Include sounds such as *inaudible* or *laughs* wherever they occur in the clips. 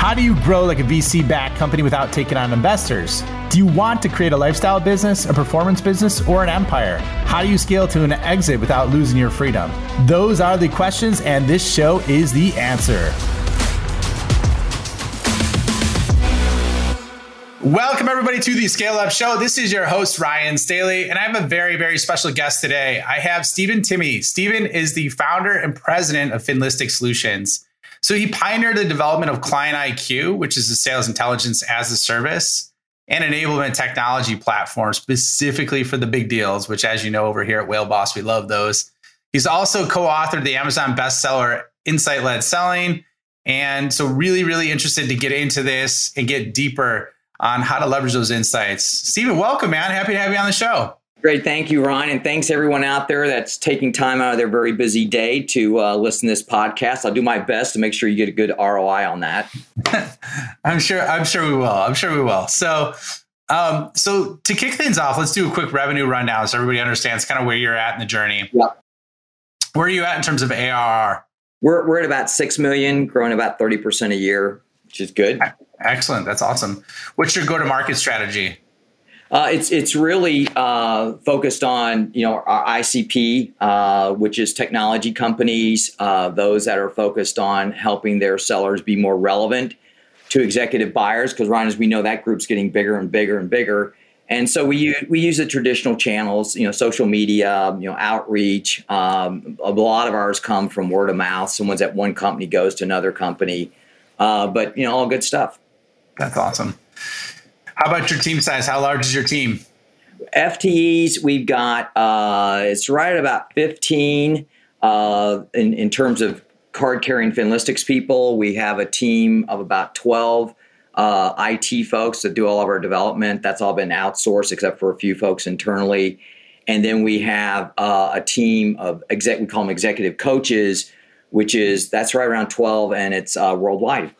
How do you grow like a VC backed company without taking on investors? Do you want to create a lifestyle business, a performance business, or an empire? How do you scale to an exit without losing your freedom? Those are the questions, and this show is the answer. Welcome, everybody, to the Scale Up Show. This is your host, Ryan Staley, and I have a very, very special guest today. I have Stephen Timme. Stephen is the founder and president of Finlistic Solutions. So he pioneered the development of Client IQ, which is a sales intelligence as a service and enablement technology platform specifically for the big deals, which, as you know, over here at Whale Boss, we love those. He's also co authored the Amazon bestseller Insight Led Selling. And so, really, really interested to get into this and get deeper on how to leverage those insights. Stephen, welcome, man. Happy to have you on the show. Great. Thank you, Ron. And thanks everyone out there that's taking time out of their very busy day to uh, listen to this podcast. I'll do my best to make sure you get a good ROI on that. *laughs* I'm sure, I'm sure we will. I'm sure we will. So, um, so to kick things off, let's do a quick revenue rundown so everybody understands kind of where you're at in the journey. Yeah. Where are you at in terms of ARR? We're, we're at about 6 million, growing about 30% a year, which is good. Excellent. That's awesome. What's your go to market strategy? Uh, it's it's really uh, focused on you know our ICP, uh, which is technology companies, uh, those that are focused on helping their sellers be more relevant to executive buyers. Because Ryan, as we know, that group's getting bigger and bigger and bigger. And so we use, we use the traditional channels, you know, social media, you know, outreach. Um, a lot of ours come from word of mouth. Someone's at one company goes to another company, uh, but you know, all good stuff. That's awesome. How about your team size? How large is your team? FTEs, we've got uh, it's right about 15 uh, in, in terms of card carrying Finlistics people. We have a team of about 12 uh, IT folks that do all of our development. That's all been outsourced except for a few folks internally. And then we have uh, a team of exec, we call them executive coaches, which is that's right around 12 and it's uh, worldwide.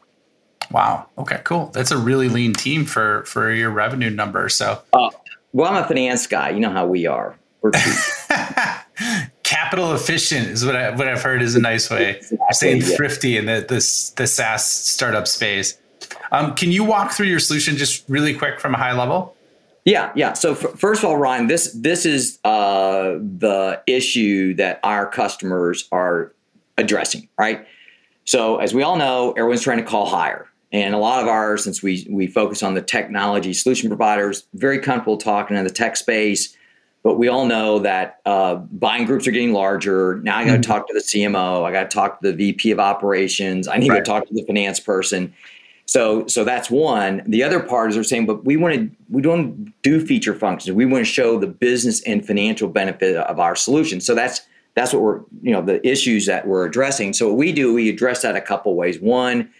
Wow. Okay. Cool. That's a really lean team for for your revenue number. So. Uh, well, I'm a finance guy. You know how we are. We're *laughs* capital efficient is what I what I've heard is a nice way exactly, of saying yeah. thrifty in the this the SaaS startup space. Um, can you walk through your solution just really quick from a high level? Yeah, yeah. So f- first of all, Ryan, this this is uh, the issue that our customers are addressing, right? So as we all know, everyone's trying to call higher. And a lot of ours, since we we focus on the technology solution providers, very comfortable talking in the tech space. But we all know that uh, buying groups are getting larger. Now I got to mm-hmm. talk to the CMO. I got to talk to the VP of operations. I need right. to talk to the finance person. So so that's one. The other part is they're saying, but we want to we don't do feature functions. We want to show the business and financial benefit of our solution. So that's that's what we're you know the issues that we're addressing. So what we do, we address that a couple ways. One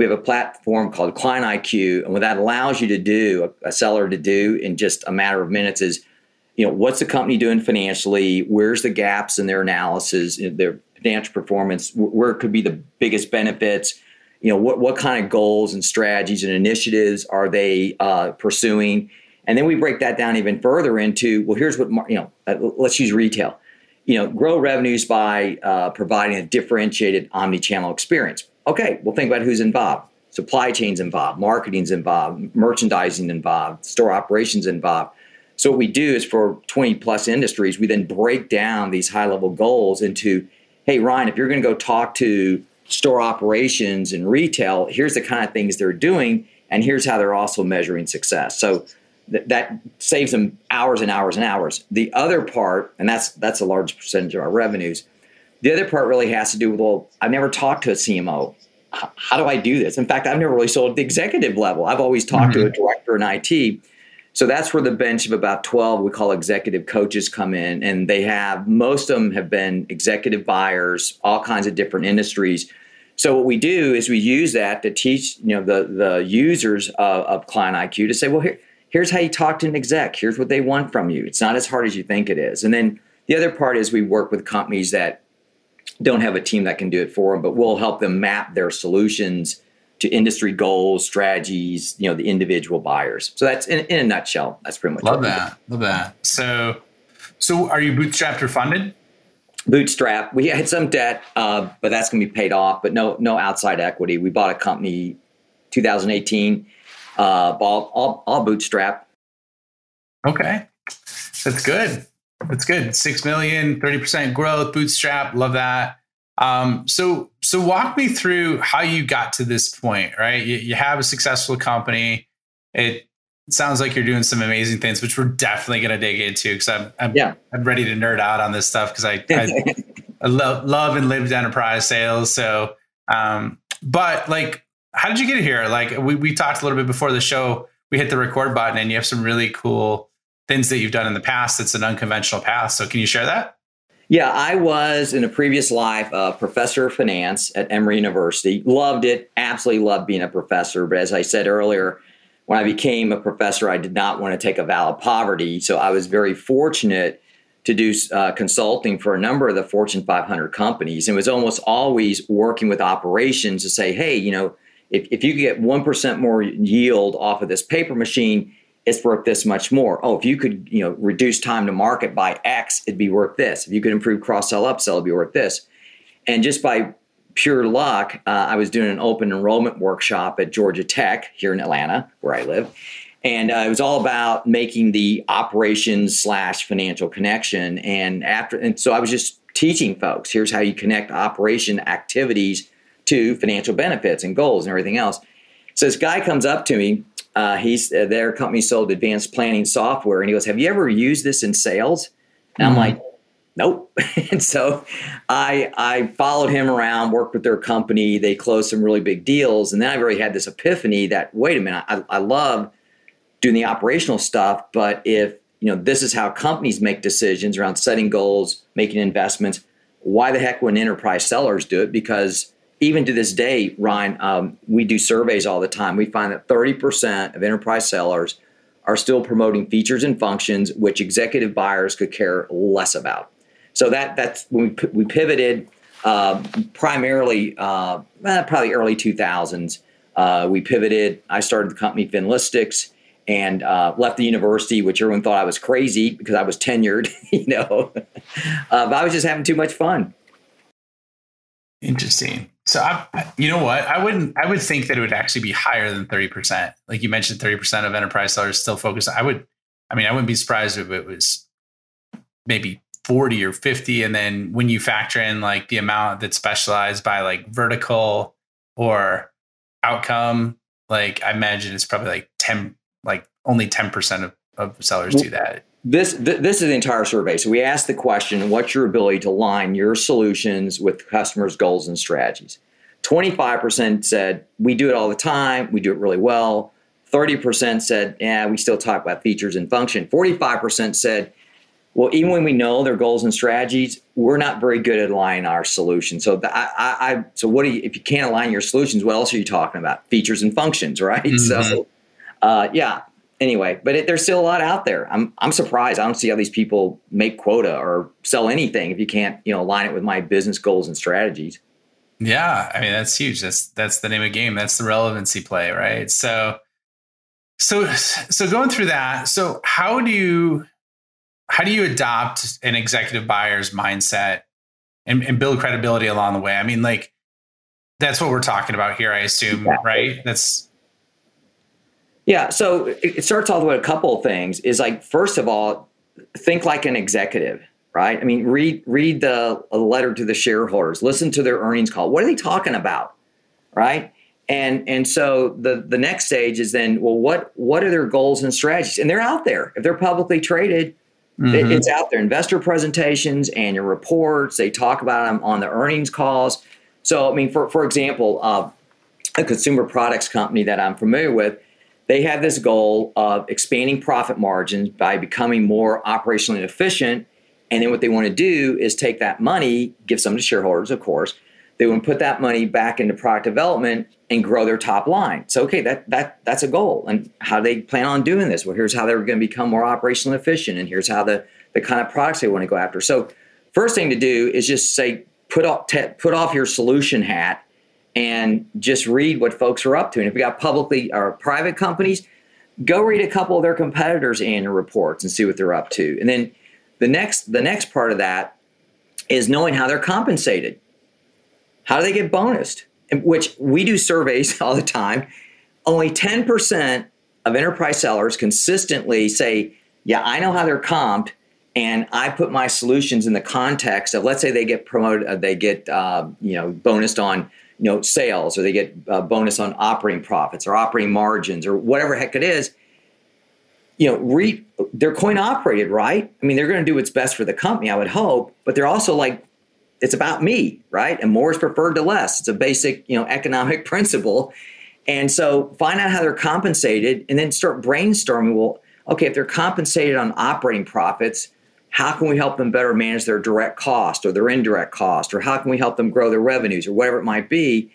we have a platform called Client IQ, and what that allows you to do, a, a seller to do in just a matter of minutes is, you know, what's the company doing financially? Where's the gaps in their analysis, in their financial performance? Where could be the biggest benefits? You know, what what kind of goals and strategies and initiatives are they uh, pursuing? And then we break that down even further into, well, here's what you know. Uh, let's use retail. You know, grow revenues by uh, providing a differentiated omni-channel experience Okay, well, think about who's involved. Supply chain's involved, marketing's involved, merchandising involved, store operations involved. So what we do is for 20 plus industries, we then break down these high level goals into, hey, Ryan, if you're going to go talk to store operations and retail, here's the kind of things they're doing, and here's how they're also measuring success. So th- that saves them hours and hours and hours. The other part, and that's that's a large percentage of our revenues, the other part really has to do with, well, I've never talked to a CMO. How do I do this? In fact, I've never really sold at the executive level. I've always talked mm-hmm. to a mm-hmm. director in IT. So that's where the bench of about 12 we call executive coaches come in. And they have, most of them have been executive buyers, all kinds of different industries. So what we do is we use that to teach, you know, the, the users of, of Client IQ to say, well, here, here's how you talk to an exec. Here's what they want from you. It's not as hard as you think it is. And then the other part is we work with companies that don't have a team that can do it for them, but we'll help them map their solutions to industry goals, strategies, you know, the individual buyers. So that's in, in a nutshell. That's pretty much. Love that. Love that. So, so are you bootstrapped or funded? Bootstrap. We had some debt, uh, but that's going to be paid off. But no, no outside equity. We bought a company 2018. Uh, all, all, all bootstrap. Okay. That's good. That's good. 6 million, 30% growth, bootstrap. Love that. Um, so, so walk me through how you got to this point, right? You, you have a successful company. It sounds like you're doing some amazing things, which we're definitely going to dig into because I'm, I'm, yeah. I'm ready to nerd out on this stuff because I, I, *laughs* I love, love and lived enterprise sales. So, um, but like, how did you get here? Like we, we talked a little bit before the show, we hit the record button and you have some really cool things that you've done in the past. That's an unconventional path. So can you share that? Yeah, I was in a previous life a professor of finance at Emory University. Loved it, absolutely loved being a professor. But as I said earlier, when I became a professor, I did not want to take a vow of poverty. So I was very fortunate to do uh, consulting for a number of the Fortune 500 companies and was almost always working with operations to say, hey, you know, if, if you get 1% more yield off of this paper machine, it's worth this much more. Oh, if you could, you know, reduce time to market by X, it'd be worth this. If you could improve cross sell upsell, it'd be worth this. And just by pure luck, uh, I was doing an open enrollment workshop at Georgia Tech here in Atlanta, where I live, and uh, it was all about making the operations slash financial connection. And after, and so I was just teaching folks, here's how you connect operation activities to financial benefits and goals and everything else. So this guy comes up to me. Uh, he's uh, their company sold advanced planning software, and he goes, "Have you ever used this in sales?" And mm-hmm. I'm like, "Nope." *laughs* and so I I followed him around, worked with their company. They closed some really big deals, and then I really had this epiphany that wait a minute, I, I love doing the operational stuff, but if you know this is how companies make decisions around setting goals, making investments, why the heck wouldn't enterprise sellers do it? Because even to this day, Ryan, um, we do surveys all the time. We find that 30% of enterprise sellers are still promoting features and functions which executive buyers could care less about. So that that's when we, we pivoted uh, primarily, uh, eh, probably early 2000s. Uh, we pivoted. I started the company Finlistics and uh, left the university, which everyone thought I was crazy because I was tenured, *laughs* you know. Uh, but I was just having too much fun. Interesting. So, I, you know what? I wouldn't. I would think that it would actually be higher than thirty percent. Like you mentioned, thirty percent of enterprise sellers still focus. I would. I mean, I wouldn't be surprised if it was maybe forty or fifty, and then when you factor in like the amount that's specialized by like vertical or outcome, like I imagine it's probably like ten, like only ten percent of, of sellers do that this th- this is the entire survey. So we asked the question: What's your ability to align your solutions with customers' goals and strategies? Twenty five percent said we do it all the time. We do it really well. Thirty percent said, Yeah, we still talk about features and function. Forty five percent said, Well, even when we know their goals and strategies, we're not very good at aligning our solutions. So the, I, I, so what do you? If you can't align your solutions, what else are you talking about? Features and functions, right? *laughs* Mm-hmm. So. Uh, yeah, anyway, but it, there's still a lot out there. I'm I'm surprised. I don't see how these people make quota or sell anything if you can't you know align it with my business goals and strategies. Yeah, I mean that's huge. That's that's the name of the game. That's the relevancy play, right? So, so so going through that. So how do you how do you adopt an executive buyer's mindset and, and build credibility along the way? I mean, like that's what we're talking about here. I assume, exactly. right? That's yeah, so it starts all with a couple of things. Is like first of all, think like an executive, right? I mean, read read the letter to the shareholders, listen to their earnings call. What are they talking about, right? And and so the the next stage is then, well, what what are their goals and strategies? And they're out there. If they're publicly traded, mm-hmm. it's out there. Investor presentations, annual reports. They talk about them on the earnings calls. So I mean, for for example, uh, a consumer products company that I'm familiar with they have this goal of expanding profit margins by becoming more operationally efficient. And then what they want to do is take that money, give some to shareholders, of course. They want to put that money back into product development and grow their top line. So, okay, that that that's a goal. And how do they plan on doing this? Well, here's how they're going to become more operationally efficient, and here's how the the kind of products they want to go after. So, first thing to do is just say put off te- put off your solution hat and just read what folks are up to. And if you got publicly or private companies, go read a couple of their competitors' annual reports and see what they're up to. And then the next the next part of that is knowing how they're compensated. How do they get bonused? Which we do surveys *laughs* all the time. only 10% of enterprise sellers consistently say, Yeah, I know how they're comped, and I put my solutions in the context of, let's say they get promoted, uh, they get uh, you know bonused on you know sales, or they get uh, bonus on operating profits or operating margins or whatever heck it is. You know, re, they're coin operated, right? I mean, they're going to do what's best for the company, I would hope, but they're also like, it's about me, right? And more is preferred to less. It's a basic, you know, economic *laughs* principle. And so find out how they're compensated and then start brainstorming. Well, okay, if they're compensated on operating profits, how can we help them better manage their direct cost or their indirect cost? Or how can we help them grow their revenues or whatever it might be?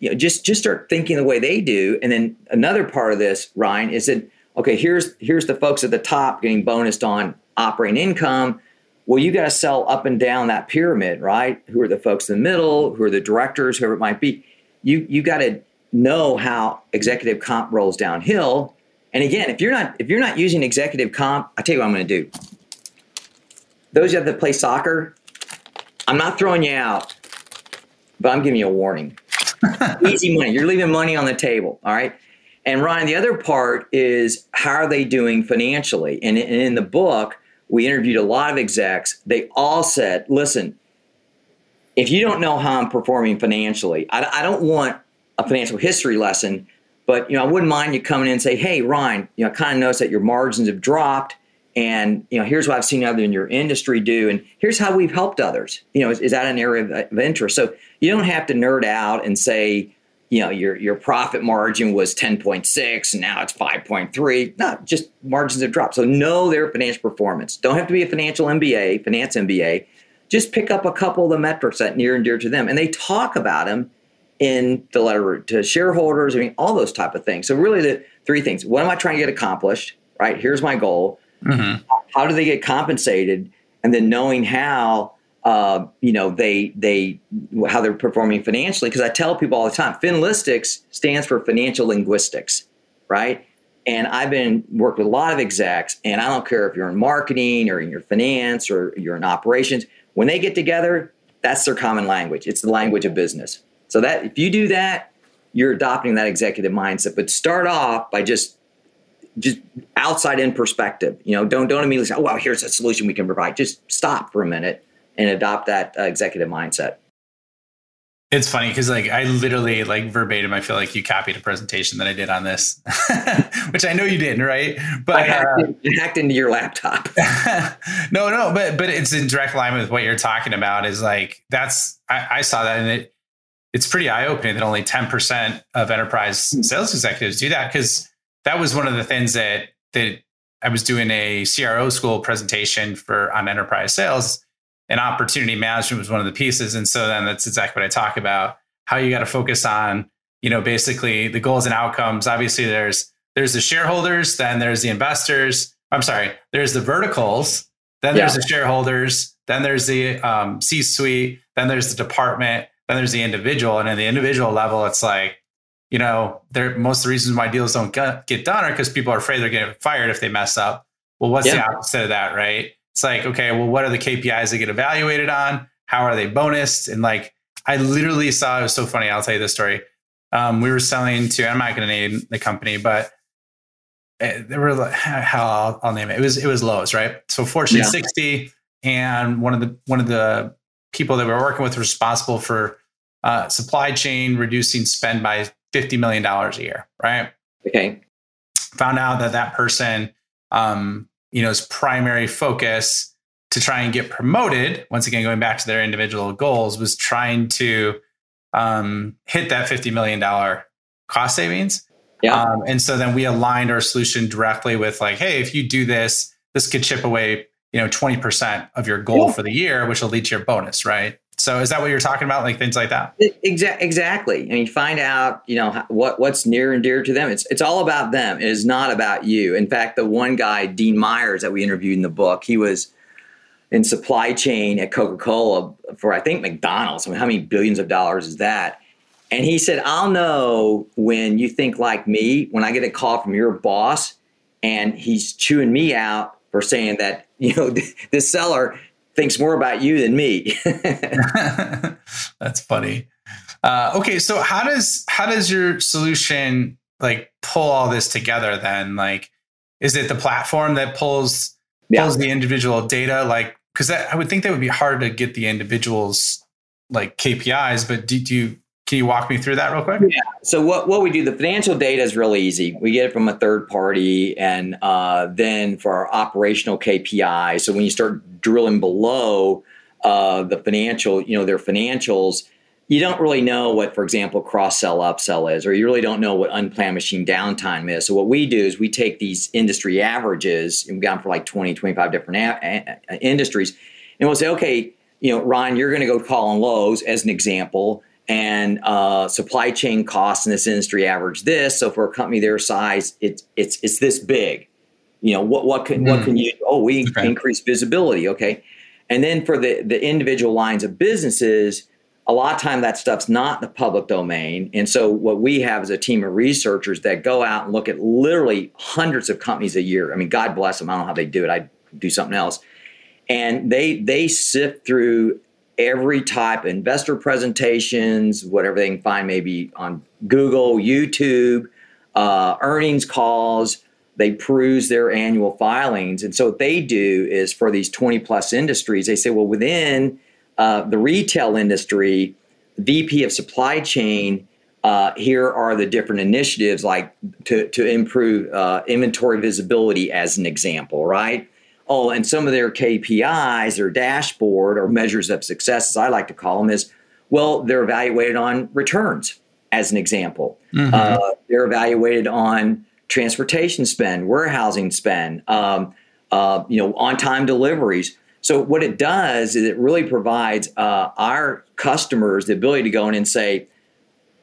You know, just just start thinking the way they do. And then another part of this, Ryan, is that okay, here's here's the folks at the top getting bonused on operating income. Well, you got to sell up and down that pyramid, right? Who are the folks in the middle? Who are the directors? Whoever it might be. You you got to know how executive comp rolls downhill. And again, if you're not if you're not using executive comp, I tell you what I'm going to do. Those of you that play soccer, I'm not throwing you out, but I'm giving you a warning. *laughs* Easy money. You're leaving money on the table. All right. And Ryan, the other part is how are they doing financially? And in the book, we interviewed a lot of execs. They all said, listen, if you don't know how I'm performing financially, I, I don't want a financial history lesson, but you know, I wouldn't mind you coming in and say, "Hey, Ryan, you know, I kind of noticed that your margins have dropped, and you know, here's what I've seen other in your industry do, and here's how we've helped others." You know, is, is that an area of, of interest? So you don't have to nerd out and say, you know, your your profit margin was 10.6 and now it's 5.3. No, just margins have dropped. So know their financial performance. Don't have to be a financial MBA, finance MBA. Just pick up a couple of the metrics that near and dear to them, and they talk about them in the letter to shareholders. I mean, all those type of things. So really, the three things: what am I trying to get accomplished? Right here's my goal. Mm-hmm. How do they get compensated? And then knowing how uh, you know they they how they're performing financially. Because I tell people all the time, Finlistics stands for financial linguistics, right? And I've been worked with a lot of execs, and I don't care if you're in marketing or in your finance or you're in operations. When they get together, that's their common language. It's the language of business. So that if you do that, you're adopting that executive mindset. But start off by just just outside in perspective. You know, don't don't immediately say, "Oh, well, here's a solution we can provide." Just stop for a minute and adopt that uh, executive mindset. It's funny because like I literally like verbatim, I feel like you copied a presentation that I did on this, *laughs* which I know you didn't, right? But I hacked, uh, in, hacked into your laptop. *laughs* no, no, but but it's in direct line with what you're talking about. Is like that's I, I saw that and it it's pretty eye opening that only 10% of enterprise sales executives do that because that was one of the things that that I was doing a CRO school presentation for on enterprise sales and opportunity management was one of the pieces. And so then that's exactly what I talk about how you got to focus on, you know, basically the goals and outcomes. Obviously there's there's the shareholders, then there's the investors. I'm sorry, there's the verticals, then yeah. there's the shareholders, then there's the um, C-suite, then there's the department, then there's the individual, and in the individual level, it's like, you know, there most of the reasons why deals don't get, get done are because people are afraid they're getting fired if they mess up. Well, what's yeah. the opposite of that, right? It's like, okay, well, what are the KPIs they get evaluated on? How are they bonused? And like, I literally saw it was so funny. I'll tell you this story. Um, we were selling to, I'm not going to name the company, but eh, they were like, *sighs* how I'll, I'll, name it. It was it was Lowe's, right? So Fortune yeah. 60, and one of the one of the people that we were working with responsible for uh, supply chain reducing spend by $50 million a year, right? Okay. Found out that that person, um, you know, his primary focus to try and get promoted, once again, going back to their individual goals, was trying to um, hit that $50 million cost savings. Yeah. Um, and so then we aligned our solution directly with like, hey, if you do this, this could chip away you know 20% of your goal yeah. for the year which will lead to your bonus right so is that what you're talking about? Like things like that? Exactly exactly. I mean, find out you know what what's near and dear to them. It's it's all about them. It is not about you. In fact the one guy dean myers that we interviewed in the book he was in supply chain at coca-cola for i think mcdonald's. I mean how many billions of dollars is that? And he said i'll know when you think like me when i get a call from your boss and he's chewing me out for saying that you know *laughs* this seller thinks more about you than me. *laughs* *laughs* That's funny. Uh, okay, so how does how does your solution like pull all this together then? Like, is it the platform that pulls yeah. pulls the individual data? Like, because I would think that would be hard to get the individuals like KPIs, but do, do you can you walk me through that real quick? Yeah. So what, what we do, the financial data is really easy. We get it from a third party, and uh, then for our operational KPI. So when you start drilling below uh, the financial, you know, their financials, you don't really know what, for example, cross sell upsell is, or you really don't know what unplanned machine downtime is. So what we do is we take these industry averages, and we've them for like 20, 25 different a- a- industries, and we'll say, okay, you know, Ryan, you're going to go call on Lowe's as an example and uh, supply chain costs in this industry average this. So for a company their size, it's it's it's this big. You know what what can mm. what can you? Oh, we okay. increase visibility. Okay, and then for the the individual lines of businesses, a lot of time that stuff's not the public domain. And so what we have is a team of researchers that go out and look at literally hundreds of companies a year. I mean, God bless them. I don't know how they do it. I do something else. And they they sift through every type investor presentations, whatever they can find, maybe on Google, YouTube, uh, earnings calls. They peruse their annual filings. And so what they do is for these 20 plus industries, they say, well, within uh, the retail industry, VP of supply chain, uh, here are the different initiatives like to, to improve uh, inventory visibility as an example, right? Oh, and some of their KPIs, their dashboard or measures of success, as I like to call them, is well, they're evaluated on returns, as an example. Mm-hmm. Uh, they're evaluated on transportation spend, warehousing spend, um, uh, you know, on-time deliveries. So what it does is it really provides uh, our customers the ability to go in and say,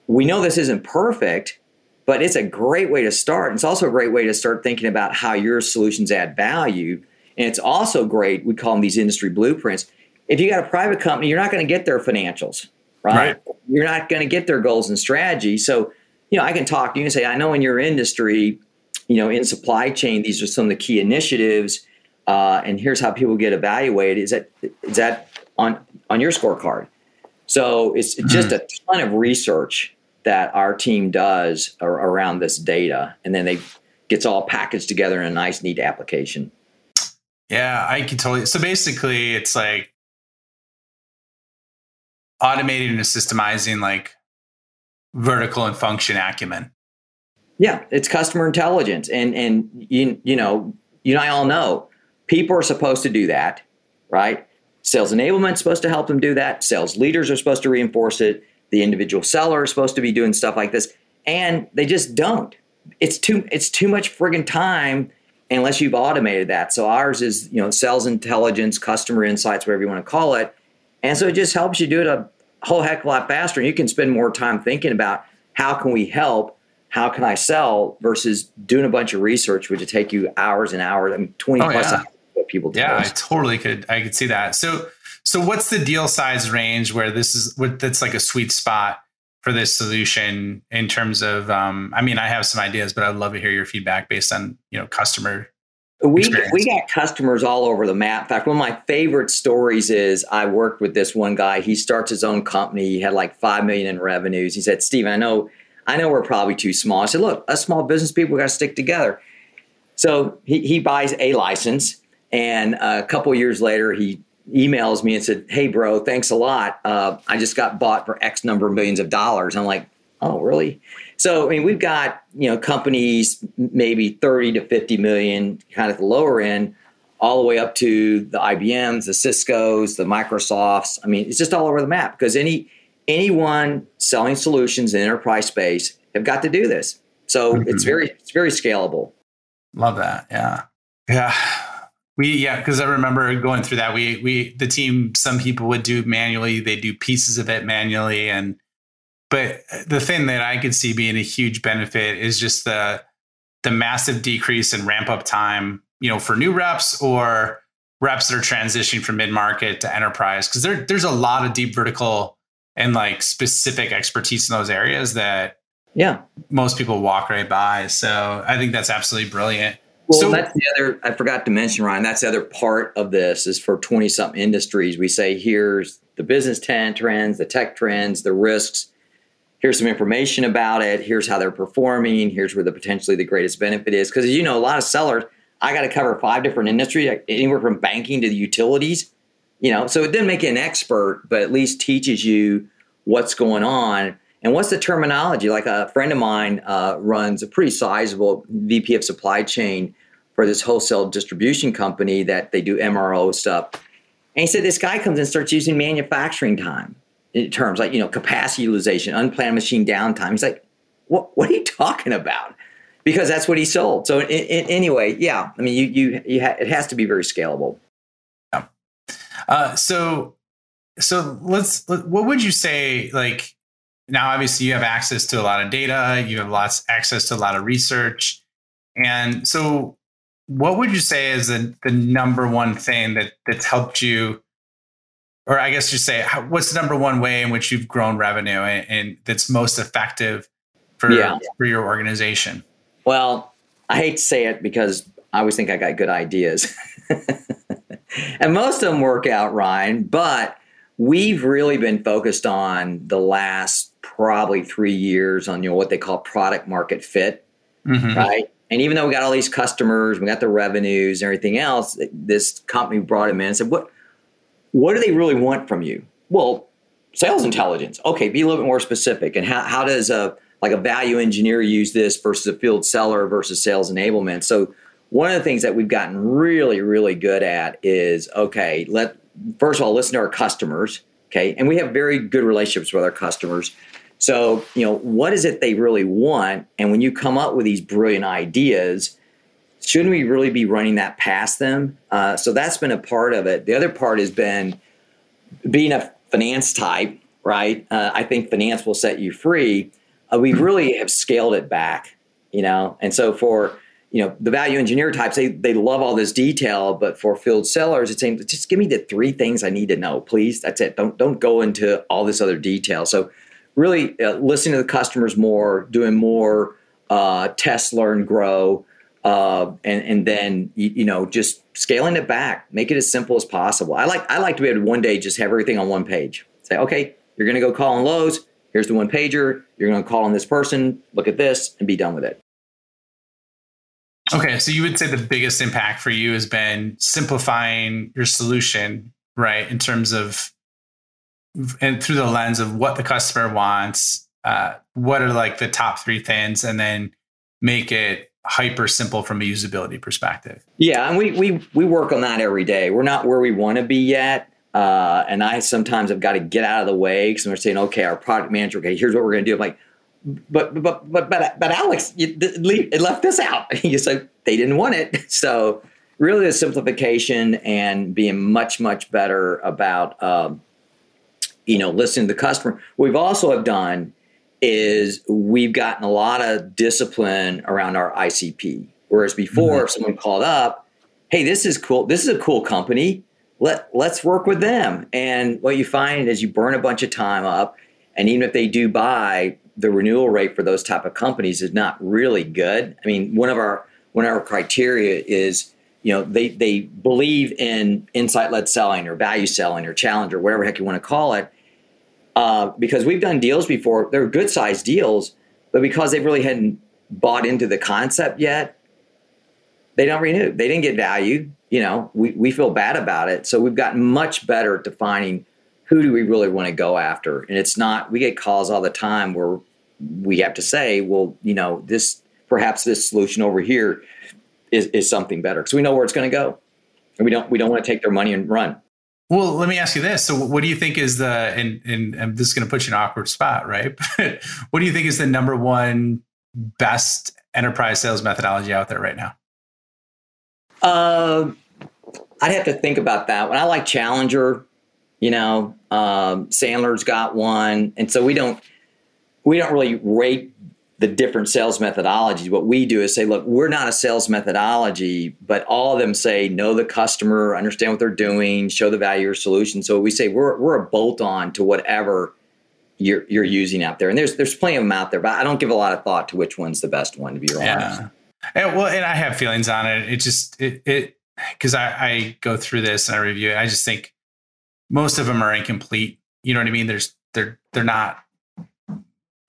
we know this isn't perfect, but it's a great way to start. It's also a great way to start thinking about how your solutions add value and it's also great, we call them these industry blueprints. If you got a private company, you're not going to get their financials, right? right. You're not going to get their goals and strategy. So, you know, I can talk, to you can say, I know in your industry, you know, in supply chain, these are some of the key initiatives. Uh, and here's how people get evaluated. Is that is that on on your scorecard? So it's mm-hmm. just a ton of research that our team does around this data, and then they gets all packaged together in a nice, neat application. Yeah, I can totally. So basically, it's like automating and systemizing like vertical and function acumen. Yeah, it's customer intelligence, and and you you know you and I all know people are supposed to do that, right? Sales enablement supposed to help them do that. Sales leaders are supposed to reinforce it. The individual seller is supposed to be doing stuff like this, and they just don't. It's too it's too much friggin' time unless you've automated that. So ours is, you know, sales intelligence, customer insights, whatever you want to call it. And so it just helps you do it a whole heck of a lot faster. And you can spend more time thinking about how can we help? How can I sell versus doing a bunch of research, which would take you hours and hours. I mean, 20 oh, plus yeah. hours what people do. Yeah, I totally could. I could see that. So, so what's the deal size range where this is what that's like a sweet spot for this solution in terms of um, i mean i have some ideas but i'd love to hear your feedback based on you know customer we, experience. we got customers all over the map. In fact, one of my favorite stories is I worked with this one guy. He starts his own company. He had like five million in revenues. He said, "Steve, I know, I know we're probably too small." I said, "Look, us small business people got to stick together." So he, he buys a license, and a couple years later, he emails me and said, "Hey, bro, thanks a lot. Uh, I just got bought for X number of millions of dollars." I'm like, "Oh, really?" So I mean, we've got you know companies maybe 30 to 50 million, kind of the lower end, all the way up to the IBMs, the Cisco's, the Microsofts. I mean, it's just all over the map because any anyone selling solutions in enterprise space have got to do this. So mm-hmm. it's very it's very scalable. Love that. Yeah. Yeah. We yeah, because I remember going through that. We we the team, some people would do manually, they do pieces of it manually. And but the thing that I could see being a huge benefit is just the the massive decrease in ramp up time, you know, for new reps or reps that are transitioning from mid market to enterprise. Cause there, there's a lot of deep vertical and like specific expertise in those areas that yeah most people walk right by. So I think that's absolutely brilliant. Well, so, that's the other, I forgot to mention, Ryan, that's the other part of this is for 20 something industries. We say, here's the business trends, the tech trends, the risks. here's some information about it. Here's how they're performing. Here's where the potentially the greatest benefit is. Because you know, a lot of sellers, I got to cover five different industries, anywhere from banking to the utilities. You know, so it didn't make you an expert, but at least teaches you what's going on and what's the terminology. Like a friend of mine uh, runs a pretty sizable VP of supply chain for this wholesale distribution company that they do MRO stuff. And he said this guy comes and starts using manufacturing time in terms like you know capacity utilization, unplanned machine downtime. He's like, what What are you talking about? Because that's what he sold. So in, in, anyway, yeah, I mean, you you, you ha- it has to be very scalable. Yeah. Uh, so so let's what would you say like now obviously you have access to a lot of data you have lots access to a lot of research and so what would you say is the, the number one thing that that's helped you or I guess you say, what's the number one way in which you've grown revenue and, and that's most effective for yeah. for your organization? Well, I hate to say it because I always think I got good ideas, *laughs* and most of them work out, Ryan. But we've really been focused on the last probably three years on you know what they call product market fit, mm-hmm. right? And even though we got all these customers, we got the revenues and everything else, this company brought him in and said, "What? what do they really want from you? Well, sales intelligence. Okay, be a little bit more specific. And how, how does a like a value engineer use this versus a field seller versus sales enablement? So one of the things that we've gotten really, really good at is okay, let first of all listen to our customers. Okay, and we have very good relationships with our customers. So, you know, what is it they really want? And when you come up with these brilliant ideas, shouldn't we really be running that past them? Uh, so that's been a part of it. The other part has been being a finance type, right? Uh, I think finance will set you free. Uh, we really have scaled it back, you know. And so for you know the value engineer types, they they love all this detail, but for field sellers, it's saying just give me the three things I need to know, please. That's it. Don't don't go into all this other detail. So really uh, listening to the customers more, doing more uh, test, learn, grow uh, and and then you, you, know just scaling it back, make it as simple as possible. I like I like to be able to one day just have everything on one page. Say, okay, you're going to go call on Lowe's. Here's the one pager. You're going to call on this person. Look at this and be done with it. Okay, so you would say the biggest impact for you has been simplifying your solution, right? In terms of and through the lens of what the customer wants, uh, what are like the top three things, and then make it hyper simple from a usability perspective. Yeah, and we we we work on that every day. We're not where we want to be yet. Uh, and I sometimes have got to get out of the way because we're saying, okay, our product manager, okay, here's what we're going to do. I'm like, but but but but but Alex, you left this out. *laughs* you said they didn't want it. *laughs* So really, the simplification and being much much better about um, you know listening to the customer. What we've also have done is we've gotten a lot of discipline around our ICP. Whereas before, mm-hmm. if someone called up, hey, this is cool. This is a cool company. Let let's work with them. And what you find is you burn a bunch of time up. And even if they do buy, the renewal rate for those type of companies is not really good. I mean, one of our one of our criteria is you know they they believe in insight led selling or value selling or challenge or whatever heck you want to call it uh, because we've done deals before. They're good sized deals, but because they really hadn't bought into the concept yet, they don't renew. They didn't get value. You know, we, we feel bad about it. So we've gotten much better at defining who do we really want to go after. And it's not, we get calls all the time where we have to say, well, you know, this perhaps this solution over here is, is something better because we know where it's going to go. And we don't we don't want to take their money and run. Well, let me ask you this. So, what do you think is the, and, and, and this is going to put you in an awkward spot, right? *laughs* what do you think is the number one best enterprise sales methodology out there right now? Uh, I'd have to think about that. When I like Challenger, you know, um, Sandler's got one, and so we don't we don't really rate the different sales methodologies. What we do is say, look, we're not a sales methodology, but all of them say know the customer, understand what they're doing, show the value of your solution. So we say we're we're a bolt on to whatever you're you're using out there. And there's there's plenty of them out there, but I don't give a lot of thought to which one's the best one to be honest. Yeah. And, well, and I have feelings on it. It just it it because I, I go through this and I review it. I just think most of them are incomplete. You know what I mean? There's they're they're not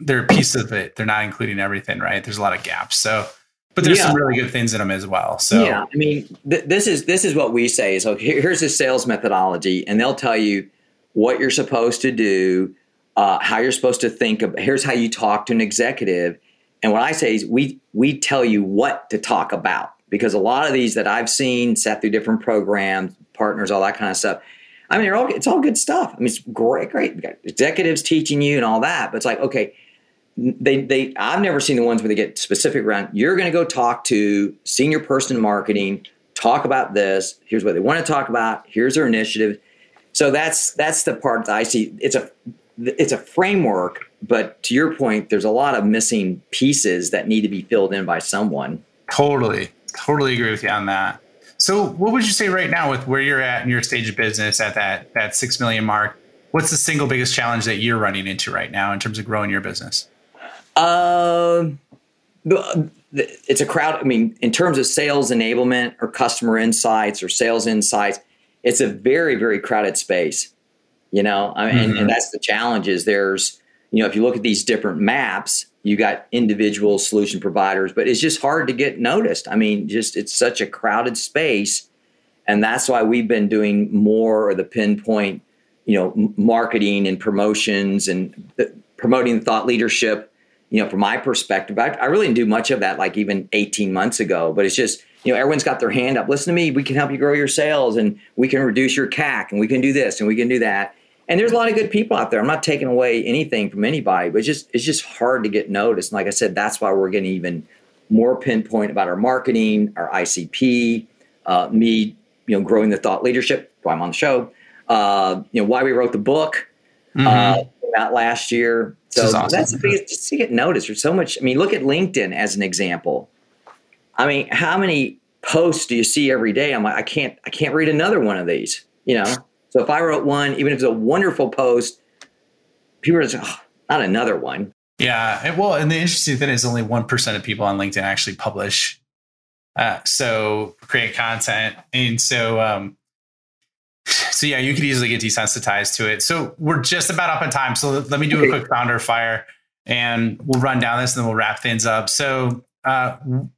they're a piece of it. They're not including everything, right? There's a lot of gaps. So, but there's yeah. some really good things in them as well. So yeah, I mean, th- this is this is what we say is okay. Here's a sales methodology, and they'll tell you what you're supposed to do, uh, how you're supposed to think of. Here's how you talk to an executive, and what I say is we we tell you what to talk about because a lot of these that I've seen sat through different programs, partners, all that kind of stuff. I mean, you're all, it's all good stuff. I mean, it's great, great. executives teaching you and all that, but it's like, okay, they they I've never seen the ones where they get specific around. You're going to go talk to senior person in marketing, talk about this. Here's what they want to talk about. Here's their initiative. So that's that's the part that I see. It's a it's a framework, but to your point, there's a lot of missing pieces that need to be filled in by someone. Totally, totally agree with you on that. So, what would you say right now with where you're at in your stage of business at that that six million mark? What's the single biggest challenge that you're running into right now in terms of growing your business? Um, it's a crowd. I mean, in terms of sales enablement or customer insights or sales insights, it's a very very crowded space. You know, I mean, mm-hmm. and, and that's the challenge. Is there's you know if you look at these different maps, you got individual solution providers, but it's just hard to get noticed. I mean, just it's such a crowded space, and that's why we've been doing more of the pinpoint, you know, marketing and promotions and the, promoting thought leadership. You know, from my perspective, I, I really didn't do much of that like even 18 months ago, but it's just you know everyone's got their hand up. Listen to me, we can help you grow your sales, and we can reduce your CAC, and we can do this, and we can do that and there's a lot of good people out there. I'm not taking away anything from anybody, but it's just it's just hard to get noticed. And like I said, that's why we're getting even more pinpoint about our marketing, our ICP, uh, me, you know, growing the thought leadership. Why I'm on the show. Uh, you know, why we wrote the book. Mm-hmm. Uh, out last year. So awesome. that's the biggest just to get noticed. There's so much. I mean, look at LinkedIn as an example. I mean, how many posts do you see every day? I'm like, I can't, I can't read another one of these. You know, so if I wrote one, even if it's a wonderful post, people are just, oh, not another one. Yeah. Well, and the interesting thing is only 1% of people on LinkedIn actually publish. Uh, so create content. And so, um, *sighs* so yeah, you could easily get desensitized to it. So we're just about up on time. So let me do a quick founder fire and we'll run down this and then we'll wrap things up. So, uh,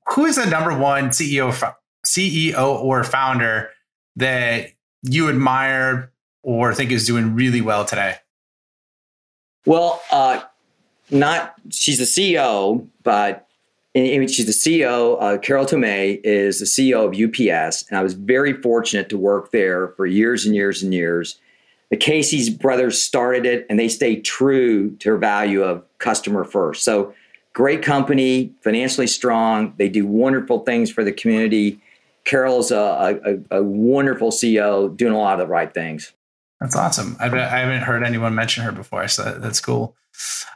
who is the number one CEO, CEO or founder that you admire or think is doing really well today? Well, uh, not she's the CEO, but Mean, she's the CEO. Uh, Carol Tomé is the CEO of UPS, and I was very fortunate to work there for years and years and years. The Casey's brothers started it, and they stayed true to their value of customer first. So, great company, financially strong. They do wonderful things for the community. Carol's a, a, a, wonderful CEO doing a lot of the right things. That's awesome. I, I haven't heard anyone mention her before, so that's cool.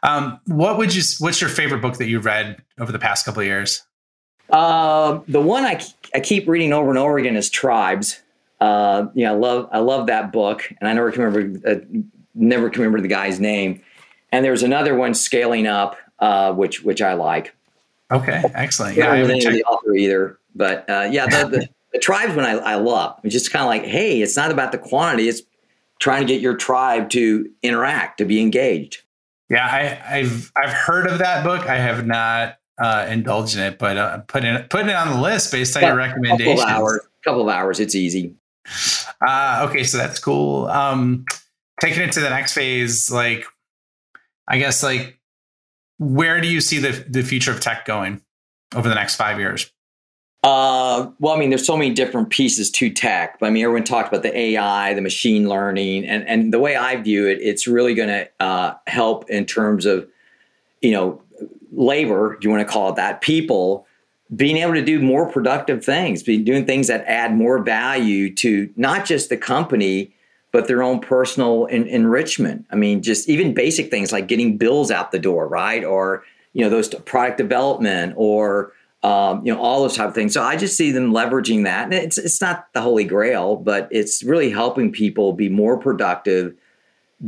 Um, what would you? What's your favorite book that you've read over the past couple of years? Uh, the one I, I keep reading over and over again is Tribes. Uh, you know, I love I love that book, and I never can remember uh, never can remember the guy's name. And there's another one, Scaling Up, uh, which which I like. Okay, excellent. Yeah, I haven't checked the author either. But uh, yeah, the, the, the, tribes one I, I love. It's just kind of like, hey, it's not about the quantity. It's trying to get your tribe to interact, to be engaged. Yeah, I, have I've heard of that book. I have not uh, indulged in it, but uh, putting it putting it on the list based on yeah, your recommendations. Couple of hours, couple of hours, it's easy. Uh, okay, so that's cool. Um, taking it to the next phase, like I guess, like where do you see the the future of tech going over the next five years? Uh, well, I mean, there's so many different pieces to tech. I mean, everyone talked about the AI, the machine learning, and and the way I view it, it's really going to uh, help in terms of, you know, labor. Do you want to call it that? People being able to do more productive things, be doing things that add more value to not just the company, but their own personal enrichment. I mean, just even basic things like getting bills out the door, right? Or you know, those product development or um, you know, all those type of things. So I just see them leveraging that. And it's it's not the holy grail, but it's really helping people be more productive.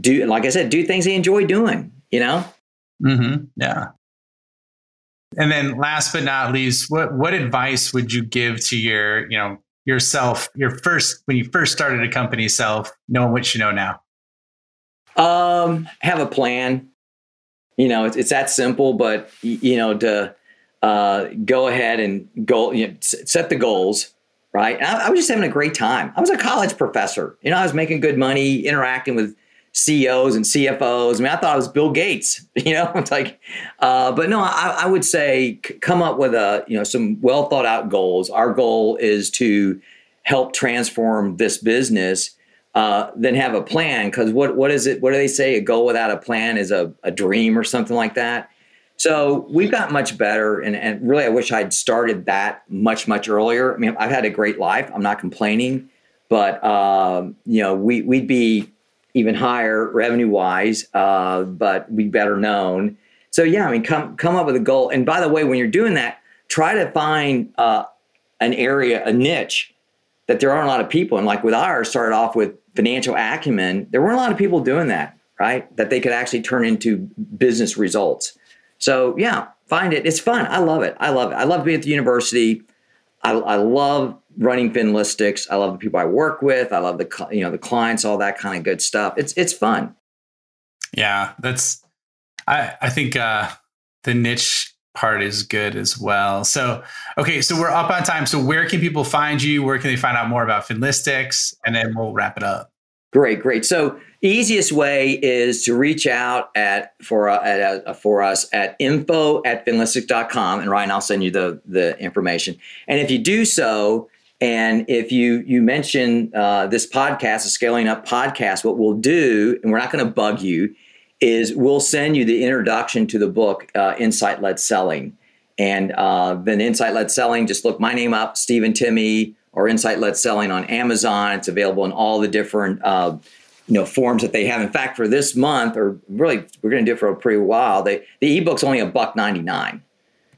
Do like I said, do things they enjoy doing. You know. Mm-hmm. Yeah. And then, last but not least, what what advice would you give to your you know yourself your first when you first started a company self, knowing what you know now? Um, have a plan You know, it's, it's that simple. But you know, to uh, go ahead and go you know, set the goals. Right. I, I was just having a great time. I was a college professor. You know, I was making good money, interacting with CEOs and CFOs. I mean, I thought I was Bill Gates, *laughs* you know, it's like, uh, but no, I, I, would say come up with a, you know, some well thought out goals. Our goal is to help transform this business. Uh, then have a plan because what what is it? What do they say? A goal without a plan is a, a dream or something like that. So we've got much better, and, and really, I wish I'd started that much much earlier. I mean, I've had a great life. I'm not complaining, but um, you know, we we'd be even higher revenue wise, uh, but be better known. So yeah, I mean, come come up with a goal. And by the way, when you're doing that, try to find uh, an area, a niche that there aren't a lot of people. And like with ours, started off with financial acumen. There weren't a lot of people doing that, right? That they could actually turn into business results. So yeah, find it. It's fun. I love it. I love it. I love being at the university. I, I love running Finlistics. I love the people I work with. I love the you know the clients, all that kind of good stuff. It's it's fun. Yeah, that's. I I think uh, the niche part is good as well. So okay, so we're up on time. So where can people find you? Where can they find out more about Finlistics? And then we'll wrap it up. Great, great. So easiest way is to reach out at for uh, at, uh, for us at info at finlistics.com and Ryan, I'll send you the the information. And if you do so, and if you you mention uh, this podcast, a scaling up podcast, what we'll do, and we're not going to bug you, is we'll send you the introduction to the book, uh, Insight Led Selling. And uh, then Insight Led Selling, just look my name up, Stephen Timme, or Insight Led Selling on Amazon. It's available in all the different uh, you know forms that they have. In fact, for this month, or really, we're going to do it for a pretty while. They, the ebook's only a buck ninety nine.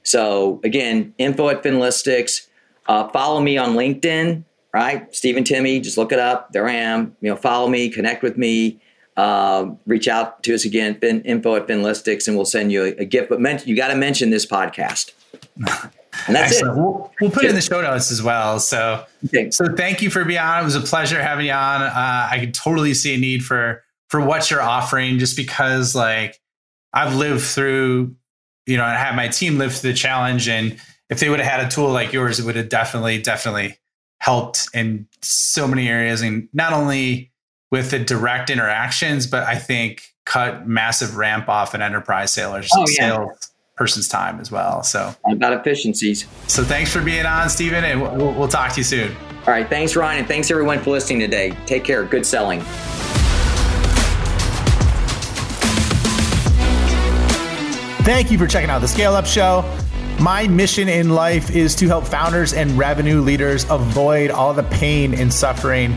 So again, info at Finlistics uh, follow me on LinkedIn, right? Stephen Timme, just look it up. There I am. You know, follow me, connect with me. Uh, reach out to us again, fin, info at Finlistics, and we'll send you a, a gift. But men- you got to mention this podcast. *laughs* And that's Excellent. it. We'll, we'll put it in the show notes as well. So, okay. so thank you for being on. It was a pleasure having you on. Uh, I can totally see a need for for what you're offering, just because like I've lived through, you know, I had my team live through the challenge, and if they would have had a tool like yours, it would have definitely, definitely helped in so many areas. And not only with the direct interactions, but I think cut massive ramp off an enterprise sailors, oh, yeah. sales person's time as well. So about efficiencies. So thanks for being on, Stephen, and we'll, we'll talk to you soon. All right. Thanks, Ryan. And thanks everyone for listening today. Take care. Good selling. Thank you for checking out the Scale Up Show. My mission in life is to help founders and revenue leaders avoid all the pain and suffering